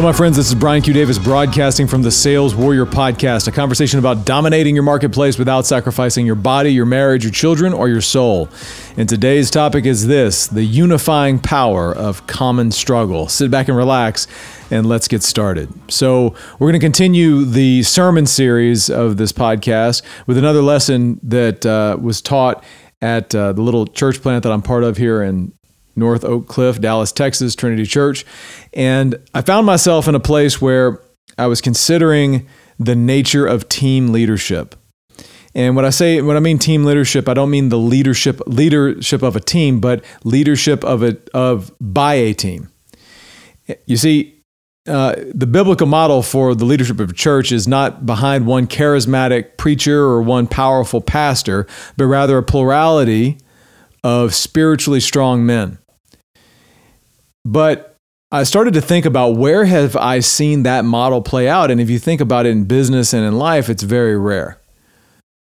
Hello, my friends. This is Brian Q. Davis broadcasting from the Sales Warrior Podcast, a conversation about dominating your marketplace without sacrificing your body, your marriage, your children, or your soul. And today's topic is this the unifying power of common struggle. Sit back and relax, and let's get started. So, we're going to continue the sermon series of this podcast with another lesson that uh, was taught at uh, the little church plant that I'm part of here in North Oak Cliff, Dallas, Texas, Trinity Church. And I found myself in a place where I was considering the nature of team leadership. And when I say when I mean team leadership, I don't mean the leadership leadership of a team, but leadership of it of by a team. You see, uh, the biblical model for the leadership of a church is not behind one charismatic preacher or one powerful pastor, but rather a plurality of spiritually strong men. But I started to think about where have I seen that model play out? And if you think about it in business and in life, it's very rare.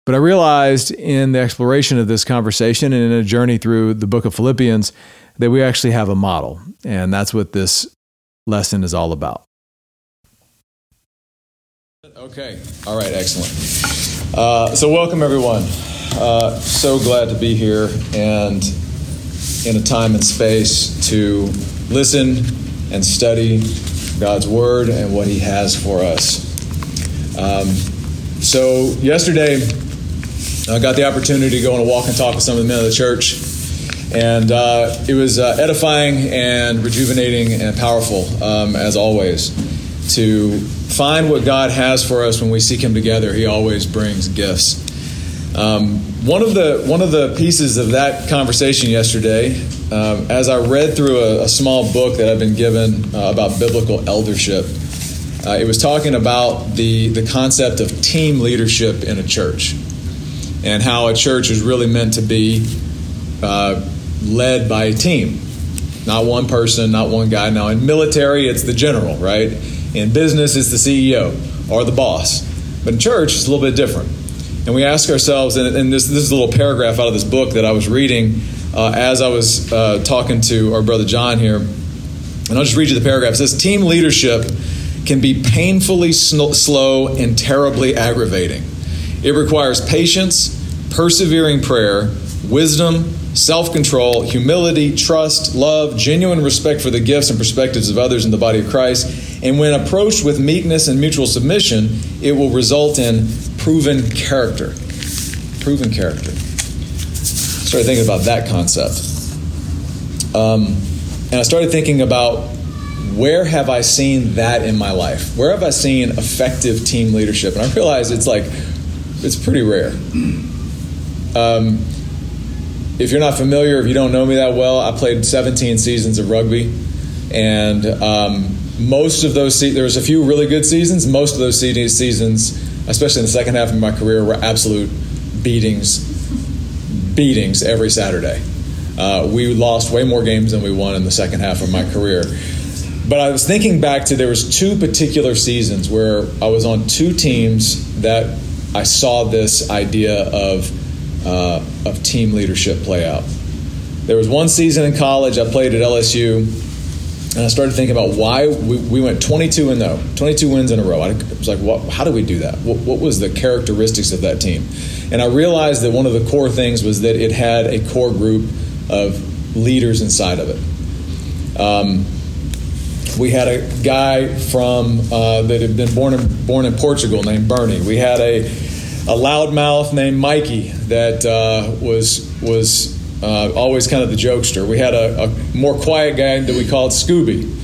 But I realized in the exploration of this conversation and in a journey through the book of Philippians that we actually have a model. And that's what this lesson is all about. Okay. All right. Excellent. Uh, so, welcome everyone. Uh, so glad to be here and in a time and space to listen and study God's Word and what He has for us. Um, so, yesterday, I got the opportunity to go on a walk and talk with some of the men of the church. And uh, it was uh, edifying and rejuvenating and powerful, um, as always, to find what God has for us when we seek Him together. He always brings gifts. Um, one of the one of the pieces of that conversation yesterday, um, as I read through a, a, small book that I've been given uh, about biblical eldership, uh, it was talking about the the concept of team leadership in a church, and how a church is really meant to be uh, led by a team, not one person, not one guy. Now in military, it's the general, right? In business, it's the CEO or the boss, but in church, it's a little bit different and we ask ourselves, and, and this, this is a little paragraph out of this book that I was reading uh, as I was uh, talking to our brother John here. And I'll just read you the paragraph. It says, Team leadership can be painfully sl- slow and terribly aggravating. It requires patience, persevering prayer, wisdom, self control, humility, trust, love, genuine respect for the gifts and perspectives of others in the body of Christ. And when approached with meekness and mutual submission, it will result in proven character. Proven character. Started thinking about that concept. Um, and I started thinking about where have I seen that in my life? Where have I seen effective team leadership? And I realized it's like, it's pretty rare. Um, if you're not familiar, if you don't know me that well, I played 17 seasons of rugby. And um, most of those, se- there was a few really good seasons. Most of those seasons especially in the second half of my career, were absolute beatings, beatings every Saturday. Uh, we lost way more games than we won in the second half of my career. But I was thinking back to there was two particular seasons where I was on two teams that I saw this idea of uh, of team leadership play out. There was one season in college I played at LSU and I started thinking about why we, we went 22 and 0, 22 wins in a row. I was like, what, how do we do that? What, what, was the characteristics of that team? And I realized that one of the core things was that it had a core group of leaders inside of it. Um, we had a guy from uh, that had been born in, born in Portugal named Bernie. We had a a loudmouth named Mikey that uh, was was uh, always kind of the jokester. We had a, a, more quiet guy that we called Scooby.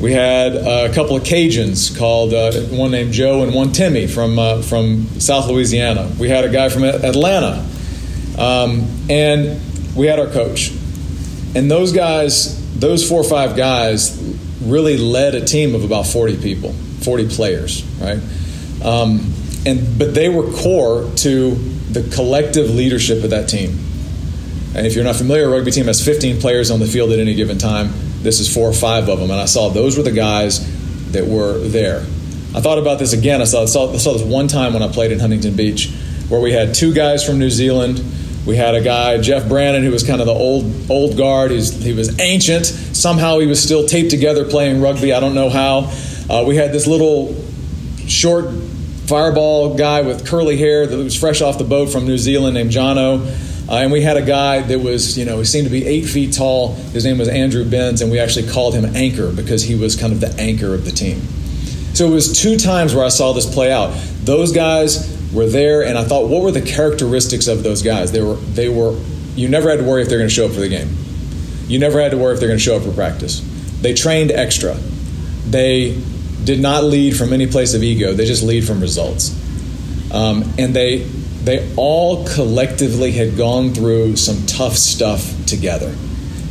We had a couple of Cajuns called uh, one named Joe and one Timmy from uh, from South Louisiana. We had a guy from Atlanta, um, and we had our coach. And those guys, those four or five guys, really led a team of about forty people, forty players, right? Um, and but they were core to the collective leadership of that team and if you're not familiar, a rugby team has 15 players on the field at any given time. This is four or five of them. And I saw those were the guys that were there. I thought about this again. I saw, saw, saw this one time when I played in Huntington Beach where we had two guys from New Zealand, We had a guy, Jeff Brandon, who was kind of the old old guard. He's, he was ancient. Somehow he was still taped together playing rugby. I don't know how. Uh, we had this little short fireball guy with curly hair that was fresh off the boat from New Zealand named Jono. Uh, and we had a guy that was, you know, he seemed to be eight feet tall. His name was Andrew Benz, and we actually called him Anchor because he was kind of the anchor of the team. So it was two times where I saw this play out. Those guys were there, and I thought, what were the characteristics of those guys? They were, they were. You never had to worry if they're going to show up for the game. You never had to worry if they're going to show up for practice. They trained extra. They did not lead from any place of ego. They just lead from results. Um, and they they all collectively had gone through some tough stuff together.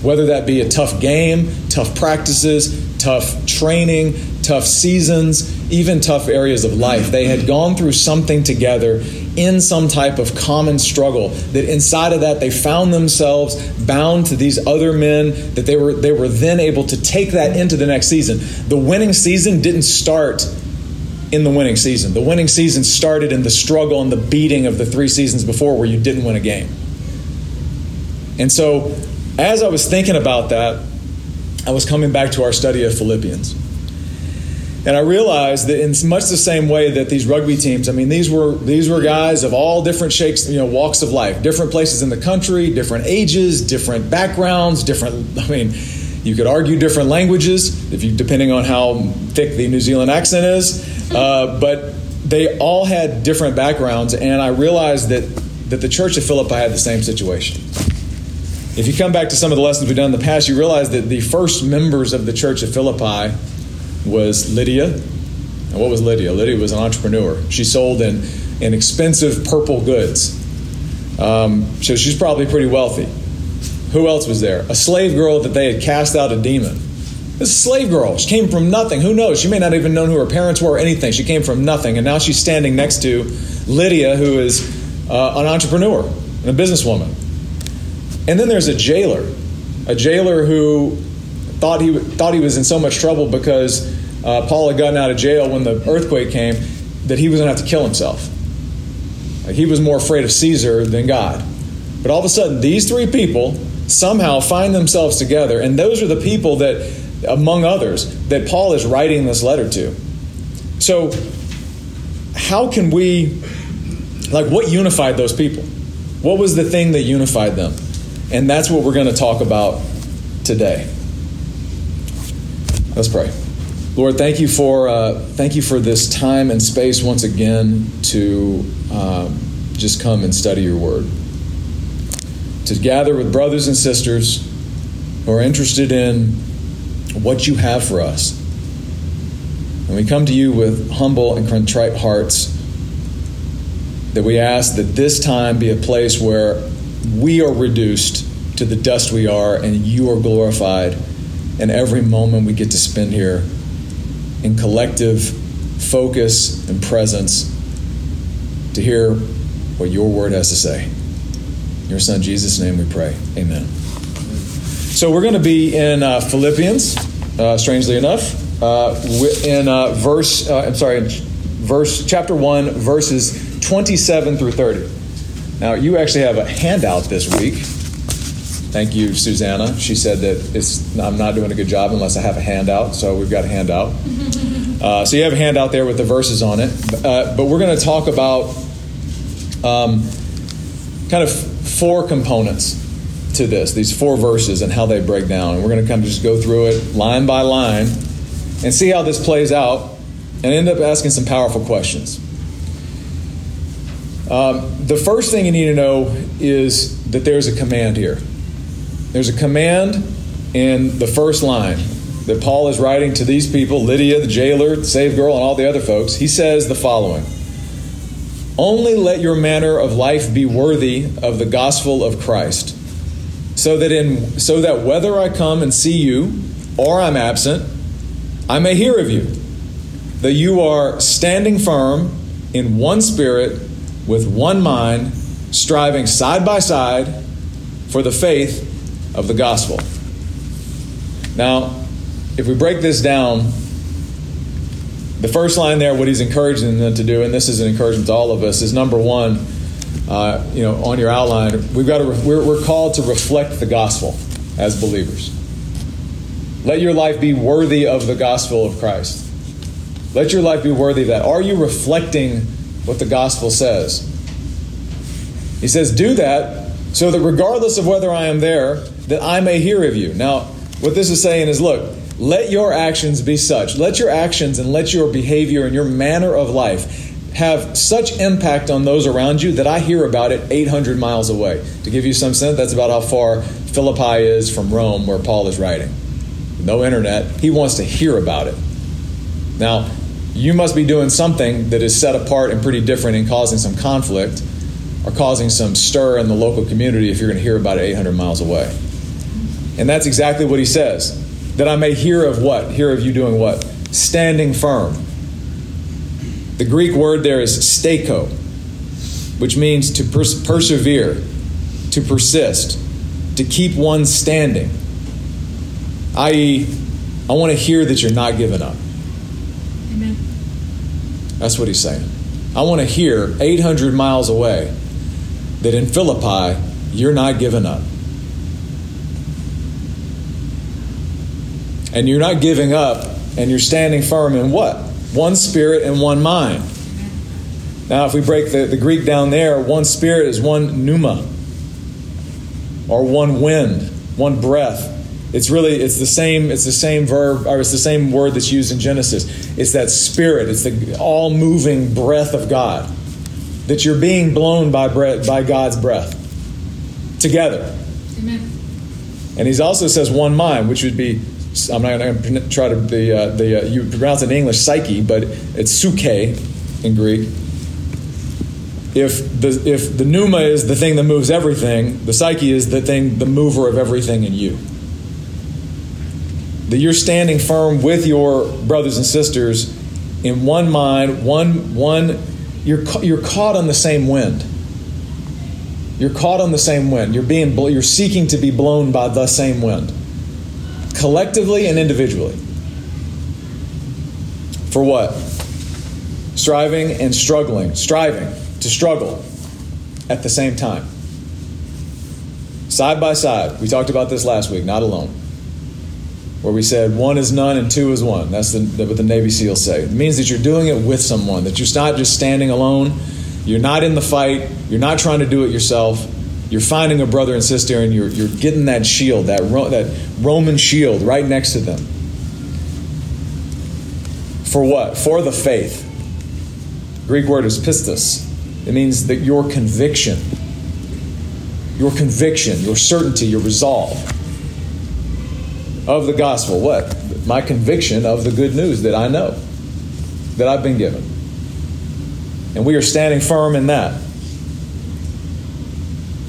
Whether that be a tough game, tough practices, tough training, tough seasons, even tough areas of life. They had gone through something together in some type of common struggle. That inside of that they found themselves bound to these other men that they were they were then able to take that into the next season. The winning season didn't start in the winning season. The winning season started in the struggle and the beating of the three seasons before where you didn't win a game. And so as I was thinking about that, I was coming back to our study of Philippians. And I realized that in much the same way that these rugby teams, I mean, these were these were guys of all different shapes, you know, walks of life, different places in the country, different ages, different backgrounds, different. I mean, you could argue different languages if you, depending on how thick the New Zealand accent is, uh, but they all had different backgrounds, and I realized that that the Church of Philippi had the same situation. If you come back to some of the lessons we've done in the past, you realize that the first members of the Church of Philippi was Lydia. And what was Lydia? Lydia was an entrepreneur. She sold in, in expensive purple goods. Um, so she's probably pretty wealthy. Who else was there? A slave girl that they had cast out a demon. This slave girl. She came from nothing. Who knows? She may not even know who her parents were or anything. She came from nothing. And now she's standing next to Lydia, who is uh, an entrepreneur and a businesswoman. And then there's a jailer, a jailer who thought he thought he was in so much trouble because uh, Paul had gotten out of jail when the earthquake came that he was going to have to kill himself. Like he was more afraid of Caesar than God. But all of a sudden, these three people somehow find themselves together, and those are the people that, among others, that Paul is writing this letter to. So, how can we, like, what unified those people? What was the thing that unified them? And that's what we're going to talk about today. Let's pray. Lord, thank you for uh, thank you for this time and space once again to um, just come and study your word, to gather with brothers and sisters who are interested in what you have for us. And we come to you with humble and contrite hearts that we ask that this time be a place where we are reduced to the dust we are and you are glorified in every moment we get to spend here in collective focus and presence to hear what your word has to say. In your son Jesus' name we pray. Amen. So we're going to be in uh, Philippians, uh, strangely enough, uh, in uh, verse, uh, I'm sorry, verse chapter 1, verses 27 through 30. Now, you actually have a handout this week Thank you, Susanna. She said that it's, I'm not doing a good job unless I have a handout, so we've got a handout. Uh, so you have a handout there with the verses on it. Uh, but we're going to talk about um, kind of four components to this, these four verses and how they break down. And we're going to kind of just go through it line by line and see how this plays out and end up asking some powerful questions. Um, the first thing you need to know is that there's a command here. There's a command in the first line that Paul is writing to these people Lydia, the jailer, the saved girl, and all the other folks. He says the following Only let your manner of life be worthy of the gospel of Christ, so that, in, so that whether I come and see you or I'm absent, I may hear of you, that you are standing firm in one spirit, with one mind, striving side by side for the faith of the gospel. Now, if we break this down, the first line there, what he's encouraging them to do, and this is an encouragement to all of us, is number one, uh, you know, on your outline, we've got to, we're, we're called to reflect the gospel as believers. Let your life be worthy of the gospel of Christ. Let your life be worthy of that. Are you reflecting what the gospel says? He says, Do that so that regardless of whether I am there, that I may hear of you. Now, what this is saying is look, let your actions be such. Let your actions and let your behavior and your manner of life have such impact on those around you that I hear about it 800 miles away. To give you some sense, that's about how far Philippi is from Rome, where Paul is writing. No internet. He wants to hear about it. Now, you must be doing something that is set apart and pretty different and causing some conflict or causing some stir in the local community if you're going to hear about it 800 miles away. And that's exactly what he says. That I may hear of what? Hear of you doing what? Standing firm. The Greek word there is steko, which means to pers- persevere, to persist, to keep one standing. I.e., I want to hear that you're not giving up. Amen. That's what he's saying. I want to hear 800 miles away that in Philippi, you're not giving up. And you're not giving up, and you're standing firm in what? One spirit and one mind. Now, if we break the, the Greek down there, one spirit is one pneuma, or one wind, one breath. It's really it's the same it's the same verb or it's the same word that's used in Genesis. It's that spirit. It's the all moving breath of God that you're being blown by, breath, by God's breath together. Amen. And he also says one mind, which would be, I'm not going to try to, the, uh, the, uh, you pronounce it in English psyche, but it's suke in Greek. If the, if the pneuma is the thing that moves everything, the psyche is the thing, the mover of everything in you. That you're standing firm with your brothers and sisters in one mind, one, one you're, you're caught on the same wind. You're caught on the same wind. You're being you're seeking to be blown by the same wind. Collectively and individually. For what? Striving and struggling. Striving to struggle at the same time. Side by side. We talked about this last week, not alone where we said one is none and two is one. That's the, what the Navy SEALs say. It means that you're doing it with someone, that you're not just standing alone. You're not in the fight. You're not trying to do it yourself. You're finding a brother and sister and you're, you're getting that shield, that, that Roman shield right next to them. For what? For the faith. Greek word is pistis. It means that your conviction, your conviction, your certainty, your resolve of the gospel. What? My conviction of the good news that I know, that I've been given. And we are standing firm in that.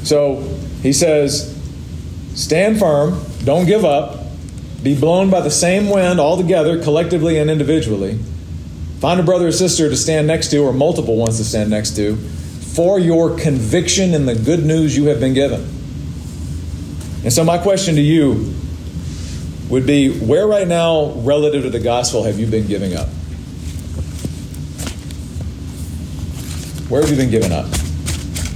So he says, stand firm, don't give up, be blown by the same wind all together, collectively and individually. Find a brother or sister to stand next to, or multiple ones to stand next to, for your conviction in the good news you have been given. And so, my question to you would be where right now, relative to the gospel, have you been giving up? Where have you been giving up?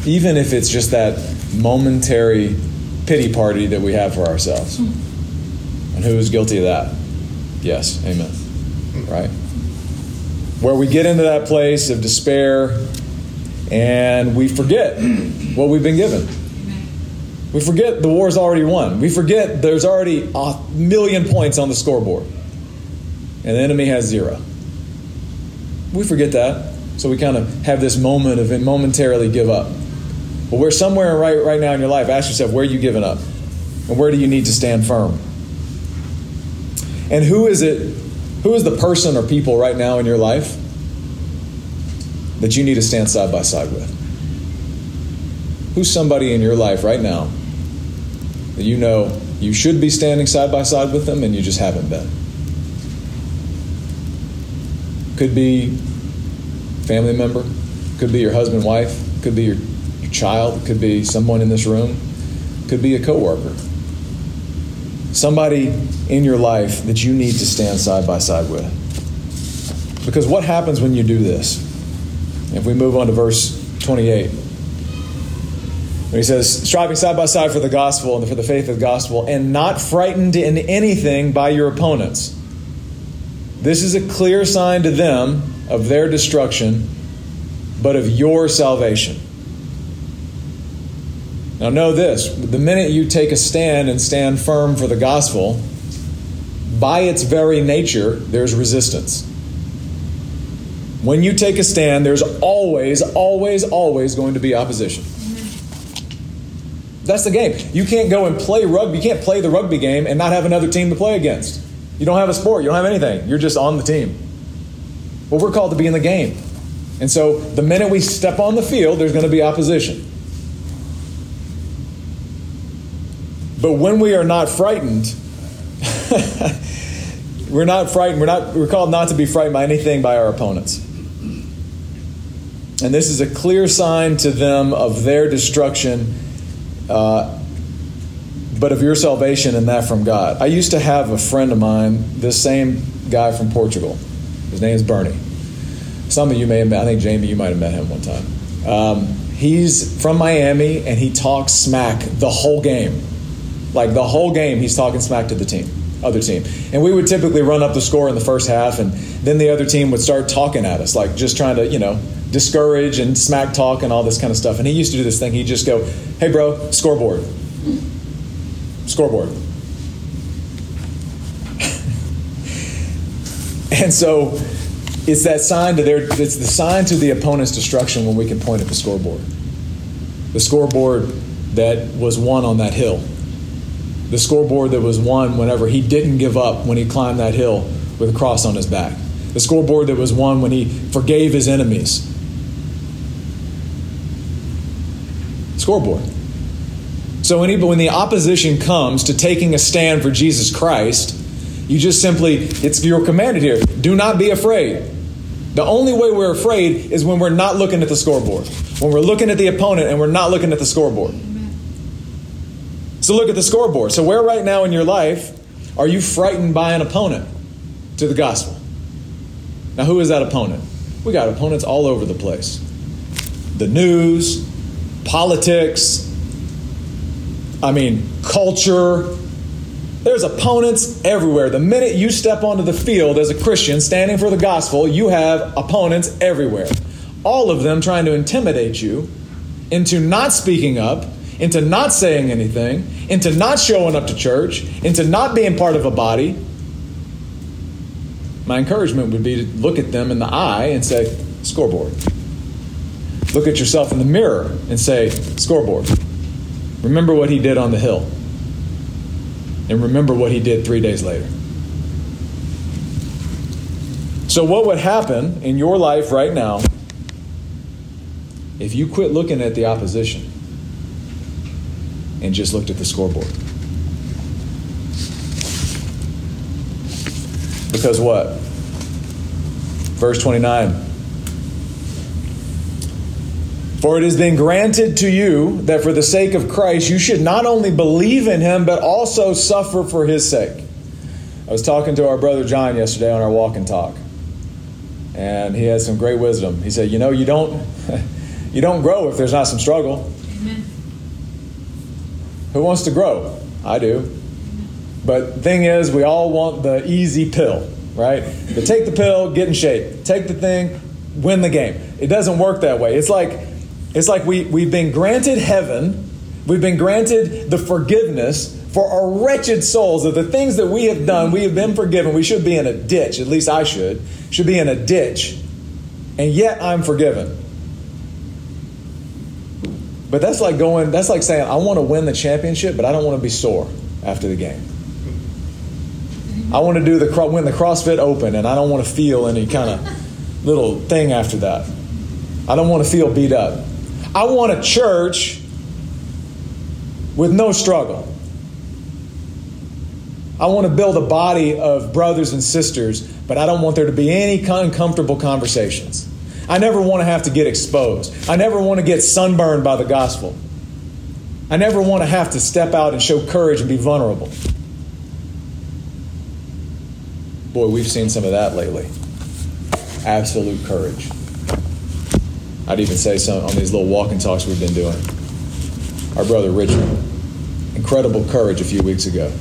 Even if it's just that momentary pity party that we have for ourselves. Hmm. And who is guilty of that? Yes, amen. Right? Where we get into that place of despair and we forget what we've been given. We forget the war's already won. We forget there's already a million points on the scoreboard. And the enemy has zero. We forget that. So we kind of have this moment of momentarily give up. But somewhere right, right now in your life, ask yourself, where are you giving up? And where do you need to stand firm? And who is it, who is the person or people right now in your life that you need to stand side by side with? Who's somebody in your life right now that you know you should be standing side by side with them and you just haven't been. Could be family member, could be your husband, wife, could be your child, could be someone in this room, could be a coworker. Somebody in your life that you need to stand side by side with. Because what happens when you do this? If we move on to verse 28, He says, striving side by side for the gospel and for the faith of the gospel, and not frightened in anything by your opponents. This is a clear sign to them of their destruction, but of your salvation. Now, know this the minute you take a stand and stand firm for the gospel, by its very nature, there's resistance. When you take a stand, there's always, always, always going to be opposition. That's the game. You can't go and play rugby. You can't play the rugby game and not have another team to play against. You don't have a sport. You don't have anything. You're just on the team. Well, we're called to be in the game. And so the minute we step on the field, there's going to be opposition. But when we are not frightened, we're not frightened. We're not we're called not to be frightened by anything by our opponents. And this is a clear sign to them of their destruction, uh, but of your salvation and that from God. I used to have a friend of mine, this same guy from Portugal. His name is Bernie. Some of you may have met, I think Jamie, you might have met him one time. Um, he's from Miami and he talks smack the whole game. Like the whole game, he's talking smack to the team, other team. And we would typically run up the score in the first half, and then the other team would start talking at us, like just trying to, you know, discourage and smack talk and all this kind of stuff. And he used to do this thing. He'd just go, hey, bro, scoreboard. Scoreboard. and so it's that sign to their it's the sign to the opponent's destruction when we can point at the scoreboard. The scoreboard that was won on that hill the scoreboard that was won whenever he didn't give up when he climbed that hill with a cross on his back. The scoreboard that was won when he forgave his enemies. Scoreboard. So when the opposition comes to taking a stand for Jesus Christ, you just simply, it's you're commanded here. Do not be afraid. The only way we're afraid is when we're not looking at the scoreboard. When we're looking at the opponent and we're not looking at the scoreboard. So look at the scoreboard. So, where right now in your life are you frightened by an opponent to the gospel? Now, who is that opponent? We got opponents all over the place the news, politics, I mean, culture. There's opponents everywhere. The minute you step onto the field as a Christian standing for the gospel, you have opponents everywhere. All of them trying to intimidate you into not speaking up into not saying anything, into not showing up to church, into not being part of a body, my encouragement would be to look at them in the eye and say, scoreboard. Look at yourself in the mirror and say, scoreboard. Remember what he did on the hill. And remember what he did three days later. So, what would happen in your life right now if you quit looking at the opposition? And just looked at the scoreboard. Because what? Verse 29. For it has been granted to you that for the sake of Christ you should not only believe in him, but also suffer for his sake. I was talking to our brother John yesterday on our walk and talk. And he had some great wisdom. He said, You know, you don't you don't grow if there's not some struggle. Who wants to grow? I do. But thing is, we all want the easy pill, right? To take the pill, get in shape. Take the thing, win the game. It doesn't work that way. It's like it's like we, we've been granted heaven, we've been granted the forgiveness for our wretched souls of the things that we have done. We have been forgiven. We should be in a ditch, at least I should, should be in a ditch. And yet I'm forgiven. But that's like going, that's like saying, I want to win the championship, but I don't want to be sore after the game. I want to do the win the CrossFit Open, and I don't want to feel any kind of little thing after that. I don't want to feel beat up. I want a church with no struggle. I want to build a body of brothers and sisters, but I don't want there to be any uncomfortable conversations. I never want to have to get exposed. I never want to get sunburned by the gospel. I never want to have to step out and show courage and be vulnerable. Boy, we've seen some of that lately. Absolute courage. I'd even say some on these little walking talks we've been doing. our brother Richard. Incredible courage a few weeks ago.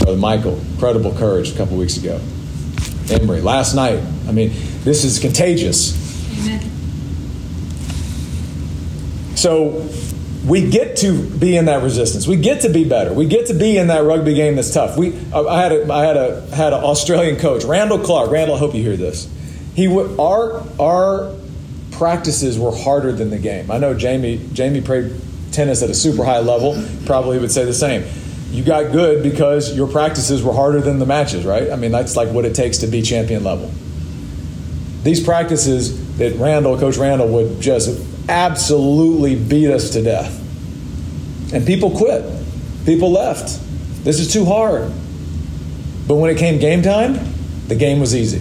Brother Michael, incredible courage a couple weeks ago. Emery, last night. I mean, this is contagious. Amen. So we get to be in that resistance. We get to be better. We get to be in that rugby game that's tough. We, I had a, I had a had an Australian coach, Randell Clarke. Randell, I hope you hear this. He our our practices were harder than the game. I know Jamie Jamie played tennis at a super high level. Probably would say the same. You got good because your practices were harder than the matches, right? I mean, that's like what it takes to be champion level. These practices that Randell, Coach Randell, would just absolutely beat us to death. And people quit. People left. This is too hard. But when it came game time, the game was easy.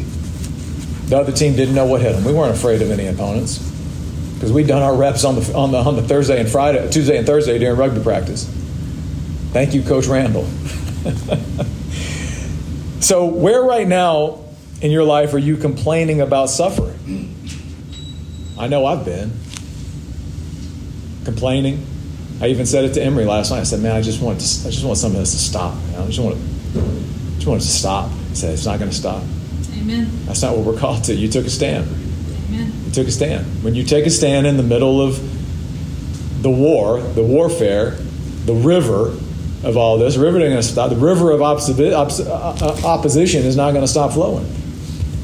The other team didn't know what hit them. We weren't afraid of any opponents because we'd done our reps on the, on the, on the Thursday and Friday, Tuesday and Thursday during rugby practice. Thank you, Coach Randell. so, where right now in your life are you complaining about suffering? I know I've been complaining. I even said it to Emery last night. I said, "Man, I just want to, I just want some of this to stop. I just want it, just want it to stop." He said, "It's not going to stop." Amen. That's not what we're called to. You took a stand. Amen. You took a stand. When you take a stand in the middle of the war, the warfare, the river of all this, river going to stop. The river of opposi- uh, uh, opposition is not going to stop flowing.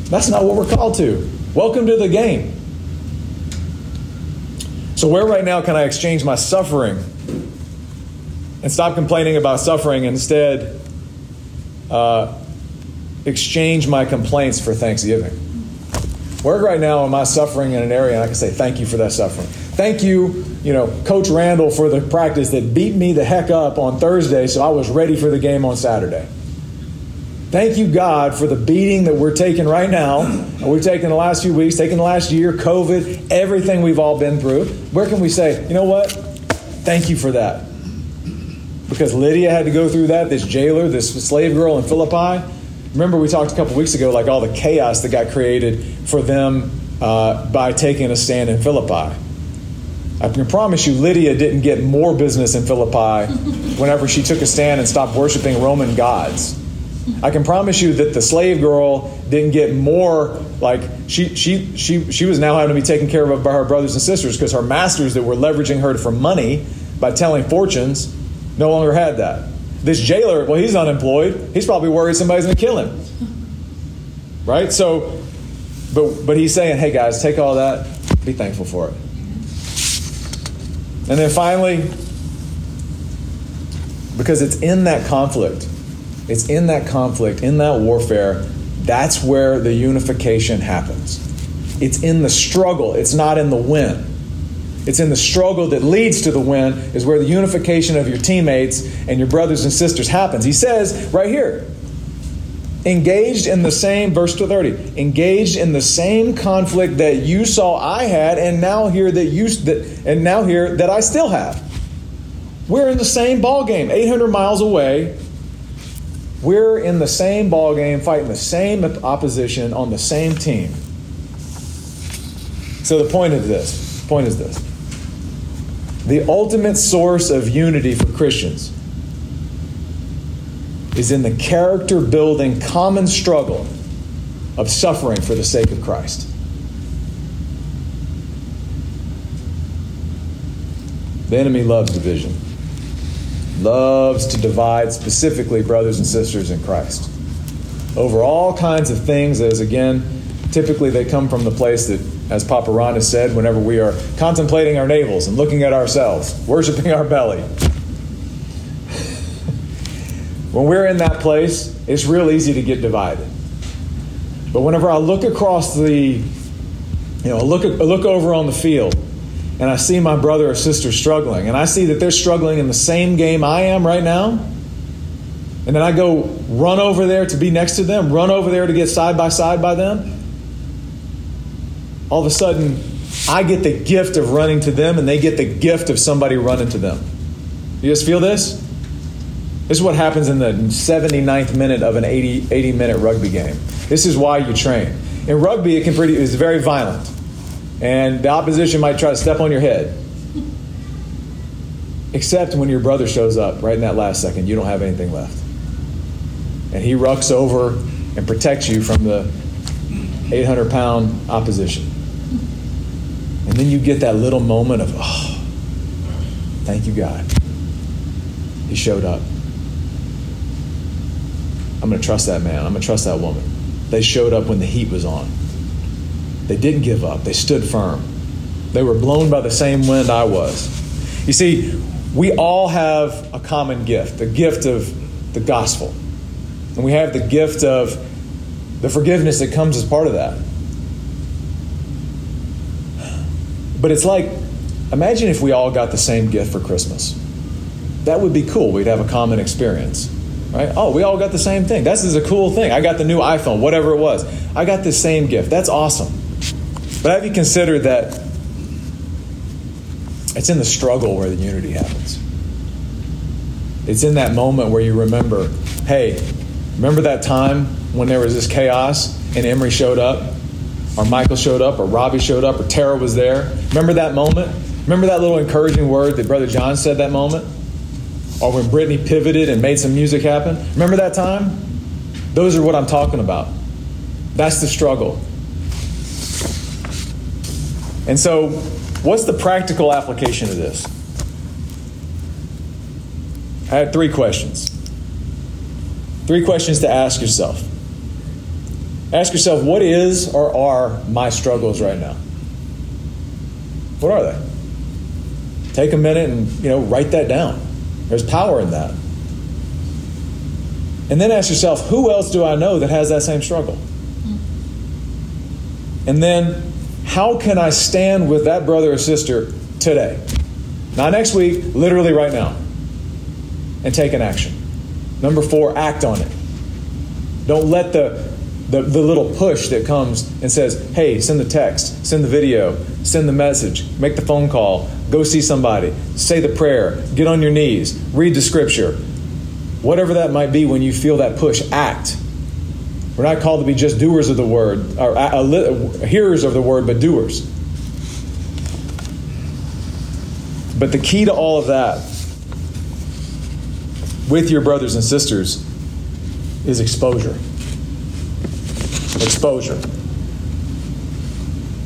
That's not what we're called to. Welcome to the game. So, where right now can I exchange my suffering and stop complaining about suffering and instead uh, exchange my complaints for thanksgiving? Where right now am I suffering in an area and I can say, Thank you for that suffering? Thank you, you know, Coach Randell for the practice that beat me the heck up on Thursday so I was ready for the game on Saturday. Thank you, God, for the beating that we're taking right now, we've taken the last few weeks, taken the last year, COVID, everything we've all been through. Where can we say, you know what? Thank you for that. Because Lydia had to go through that, this jailer, this slave girl in Philippi. Remember, we talked a couple weeks ago, like all the chaos that got created for them uh, by taking a stand in Philippi. I can promise you, Lydia didn't get more business in Philippi whenever she took a stand and stopped worshiping Roman gods. I can promise you that the slave girl didn't get more like she she she she was now having to be taken care of by her brothers and sisters because her masters that were leveraging her for money by telling fortunes no longer had that. This jailer, well, he's unemployed. He's probably worried somebody's going to kill him. Right? So, but but he's saying, hey guys, take all that, be thankful for it. And then finally, because it's in that conflict it's in that conflict, in that warfare, that's where the unification happens. It's in the struggle, it's not in the win. It's in the struggle that leads to the win, is where the unification of your teammates and your brothers and sisters happens. He says right here, engaged in the same, verse 30, engaged in the same conflict that you saw I had, and now hear that you that and now hear that I still have. We're in the same ball game, 800 miles away, we're in the same ball game, fighting the same opposition on the same team. So the point of this, point is this. The ultimate source of unity for Christians is in the character building common struggle of suffering for the sake of Christ. The enemy loves division loves to divide specifically brothers and sisters in Christ over all kinds of things, as again, typically they come from the place that, as Papa Ron has said, whenever we are contemplating our navels and looking at ourselves, worshiping our belly. When we're in that place, it's real easy to get divided. But whenever I look across the, you know, look, look over on the field and I see my brother or sister struggling, and I see that they're struggling in the same game I am right now, and then I go run over there to be next to them, run over there to get side by side by them, all of a sudden, I get the gift of running to them, and they get the gift of somebody running to them. You guys feel this? This is what happens in the 79th minute of an 80, 80 minute rugby game. This is why you train. In rugby, it can pretty, it's very violent and the opposition might try to step on your head. Except when your brother shows up right in that last second, you don't have anything left. And he rucks over and protects you from the 800 pound opposition. And then you get that little moment of, oh, thank you, God. He showed up. I'm going to trust that man. I'm going to trust that woman. They showed up when the heat was on. They didn't give up, they stood firm. They were blown by the same wind I was. You see, we all have a common gift the gift of the gospel. And we have the gift of the forgiveness that comes as part of that. But it's like, imagine if we all got the same gift for Christmas. That would be cool. We'd have a common experience, right? Oh, we all got the same thing. This is a cool thing. I got the new iPhone, whatever it was. I got the same gift. That's awesome. But have you considered that it's in the struggle where the unity happens? It's in that moment where you remember, hey, remember that time when there was this chaos and Emery showed up, or Michael showed up, or Robbie showed up, or Tara was there? Remember that moment? Remember that little encouraging word that Brother John said that moment? Or when Brittany pivoted and made some music happen? Remember that time? Those are what I'm talking about. That's the struggle. And so, what's the practical application of this? I had three questions. Three questions to ask yourself. Ask yourself, what is or are my struggles right now? What are they? Take a minute and you know write that down. There's power in that. And then ask yourself, who else do I know that has that same struggle? And then how can I stand with that brother or sister today? Not next week, literally right now. And take an action. Number four, act on it. Don't let the, the, the, little push that comes and says, hey, send the text, send the video, send the message, make the phone call, go see somebody, say the prayer, get on your knees, read the scripture. Whatever that might be when you feel that push, act. We're not called to be just doers of the word, or hearers of the word, but doers. But the key to all of that with your brothers and sisters is exposure. Exposure.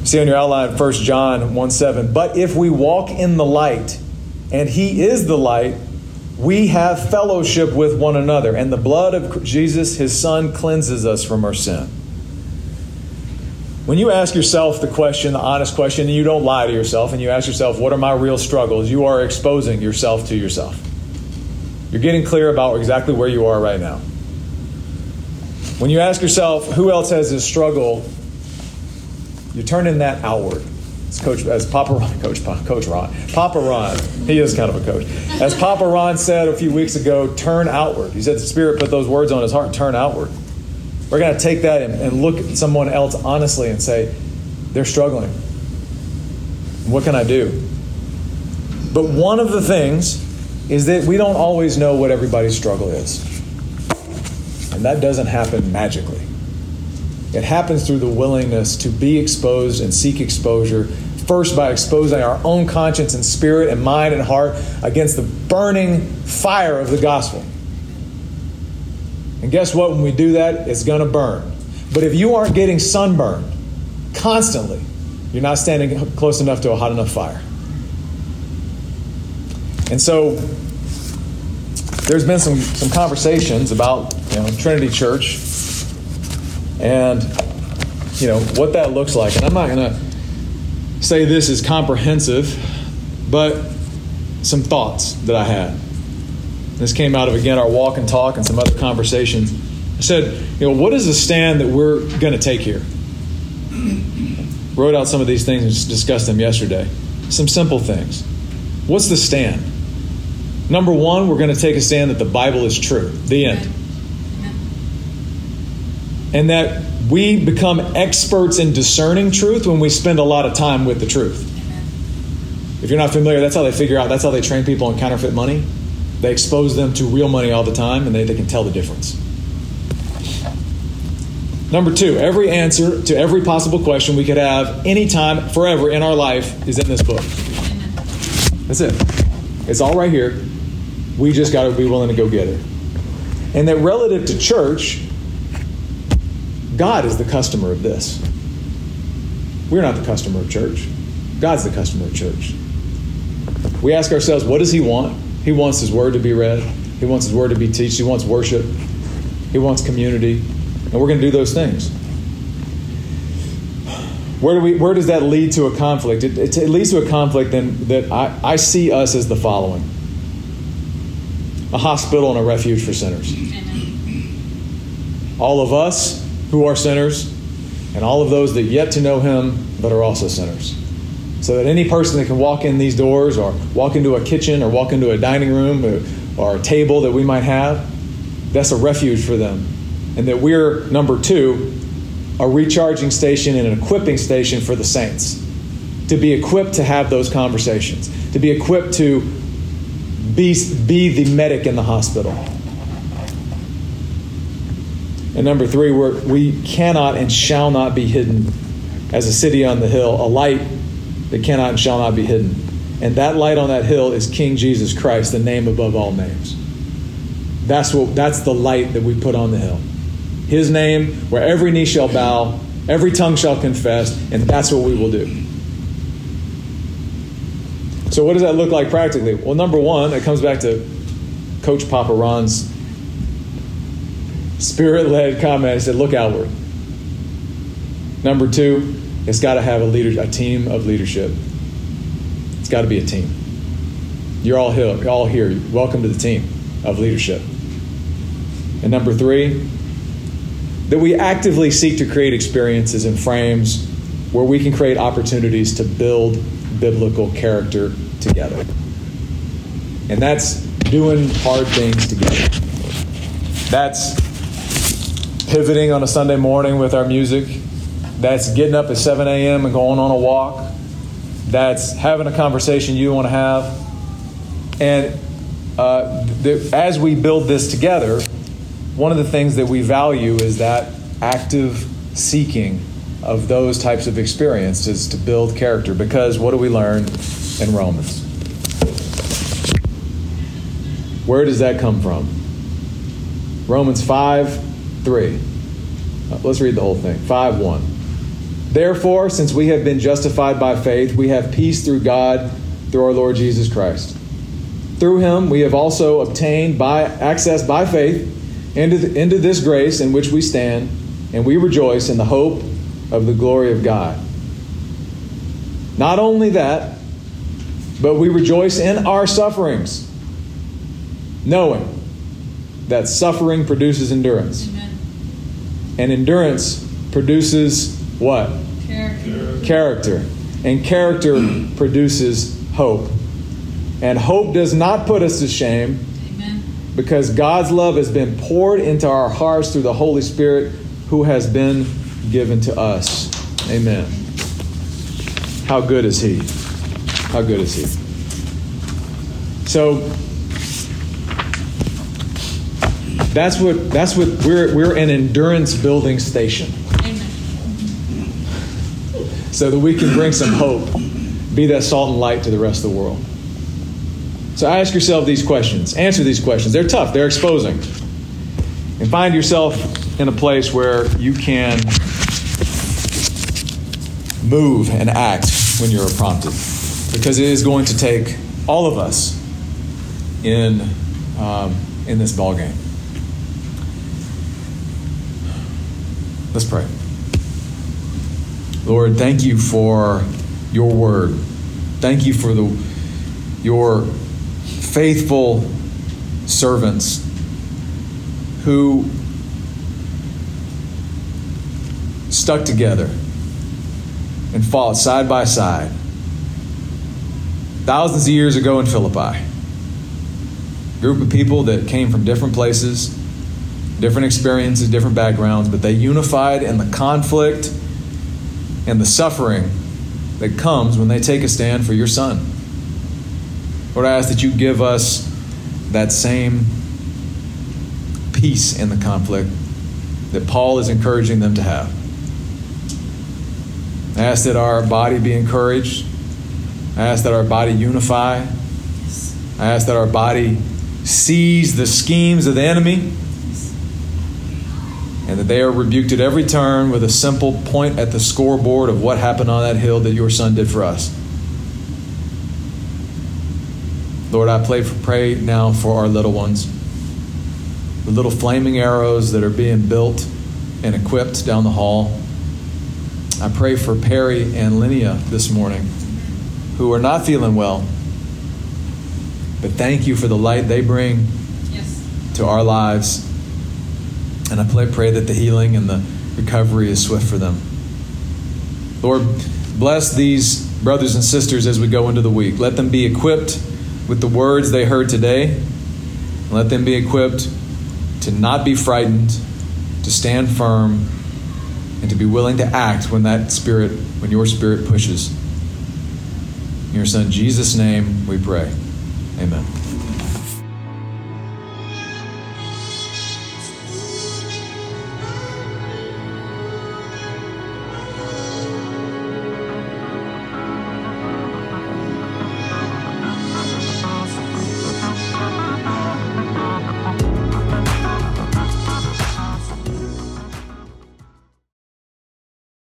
See on your outline, 1 John 1 7. But if we walk in the light, and he is the light, we have fellowship with one another, and the blood of Jesus, his son, cleanses us from our sin. When you ask yourself the question, the honest question, and you don't lie to yourself, and you ask yourself, What are my real struggles? you are exposing yourself to yourself. You're getting clear about exactly where you are right now. When you ask yourself, Who else has this struggle? You're turning that outward. As Coach, as Papa Ron, Coach, Coach Ron, Papa Ron, he is kind of a coach. As Papa Ron said a few weeks ago, turn outward. He said the Spirit put those words on his heart, turn outward. We're going to take that and, and look at someone else honestly and say, they're struggling. What can I do? But one of the things is that we don't always know what everybody's struggle is. And that doesn't happen magically. It happens through the willingness to be exposed and seek exposure, first by exposing our own conscience and spirit and mind and heart against the burning fire of the gospel. And guess what? When we do that, it's going to burn. But if you aren't getting sunburned constantly, you're not standing close enough to a hot enough fire. And so there's been some, some conversations about you know, Trinity Church and you know what that looks like. And I'm not going to say this is comprehensive, but some thoughts that I had. This came out of again our walk and talk and some other conversations. I said, you know, what is the stand that we're going to take here? Wrote out some of these things and discussed them yesterday. Some simple things. What's the stand? Number one, we're going to take a stand that the Bible is true. The end and that we become experts in discerning truth when we spend a lot of time with the truth. If you're not familiar, that's how they figure out, that's how they train people on counterfeit money. They expose them to real money all the time and they, they can tell the difference. Number two, every answer to every possible question we could have anytime, forever in our life is in this book. That's it. It's all right here. We just got to be willing to go get it. And that relative to church, God is the customer of this. We're not the customer of church. God's the customer of church. We ask ourselves, what does He want? He wants His Word to be read. He wants His Word to be taught. He wants worship. He wants community. And we're going to do those things. Where, do we, where does that lead to a conflict? It, it, it leads to a conflict then, that I, I see us as the following a hospital and a refuge for sinners. All of us who are sinners, and all of those that yet to know Him but are also sinners. So that any person that can walk in these doors, or walk into a kitchen, or walk into a dining room, or, a table that we might have, that's a refuge for them. And that we're, number two, a recharging station and an equipping station for the saints. To be equipped to have those conversations, to be equipped to be, be the medic in the hospital. And number three, we're, we cannot and shall not be hidden as a city on the hill, a light that cannot and shall not be hidden. And that light on that hill is King Jesus Christ, the name above all names. That's, what, that's the light that we put on the hill. His name, where every knee shall bow, every tongue shall confess, and that's what we will do. So, what does that look like practically? Well, number one, it comes back to Coach Papa Ron's spirit led comment. He said, Look outward. Number two, it's got to have a leader, a team of leadership. It's got to be a team. You're all here, you're all here. Welcome to the team of leadership. And number three, that we actively seek to create experiences and frames where we can create opportunities to build biblical character together. And that's doing hard things together. That's pivoting on a Sunday morning with our music. That's getting up at 7 a.m. and going on a walk. That's having a conversation you want to have. And uh, as we build this together, one of the things that we value is that active seeking of those types of experiences to build character. Because what do we learn in Romans? Where does that come from? Romans 5 3. Uh, let's read the whole thing. 5 1. Therefore, since we have been justified by faith, we have peace through God through our Lord Jesus Christ. Through him, we have also obtained by access by faith into, the, into this grace in which we stand, and we rejoice in the hope of the glory of God. Not only that, but we rejoice in our sufferings, knowing that suffering produces endurance. And endurance produces what? Character. Character. And character produces hope. And hope does not put us to shame Amen. because God's love has been poured into our hearts through the Holy Spirit who has been given to us. Amen. How good is He? How good is He? So that's what that's what we're we're an endurance building station so that we can bring some hope, be that salt and light to the rest of the world. So ask yourself these questions. Answer these questions. They're tough, they're exposing. And find yourself in a place where you can move and act when you're prompted. Because it is going to take all of us in, um, in this ballgame. Let's pray. Lord, thank you for your word. Thank you for the, your faithful servants who stuck together and fought side by side thousands of years ago in Philippi. Group of people that came from different places, different experiences, different backgrounds, but they unified in the conflict and the suffering that comes when they take a stand for your son. Lord, I ask that you give us that same peace in the conflict that Paul is encouraging them to have. I ask that our body be encouraged. I ask that our body unify. I ask that our body seize the schemes of the enemy and that they are rebuked at every turn with a simple point at the scoreboard of what happened on that hill that your son did for us. Lord, I pray, for, pray now for our little ones, the little flaming arrows that are being built and equipped down the hall. I pray for Perry and Linnea this morning, who are not feeling well. But thank you for the light they bring yes. to our lives and I pray, that the healing and the recovery is swift for them. Lord, bless these brothers and sisters as we go into the week. Let them be equipped with the words they heard today. Let them be equipped to not be frightened, to stand firm, and to be willing to act when that spirit, when your spirit pushes. In your son Jesus' name we pray. Amen.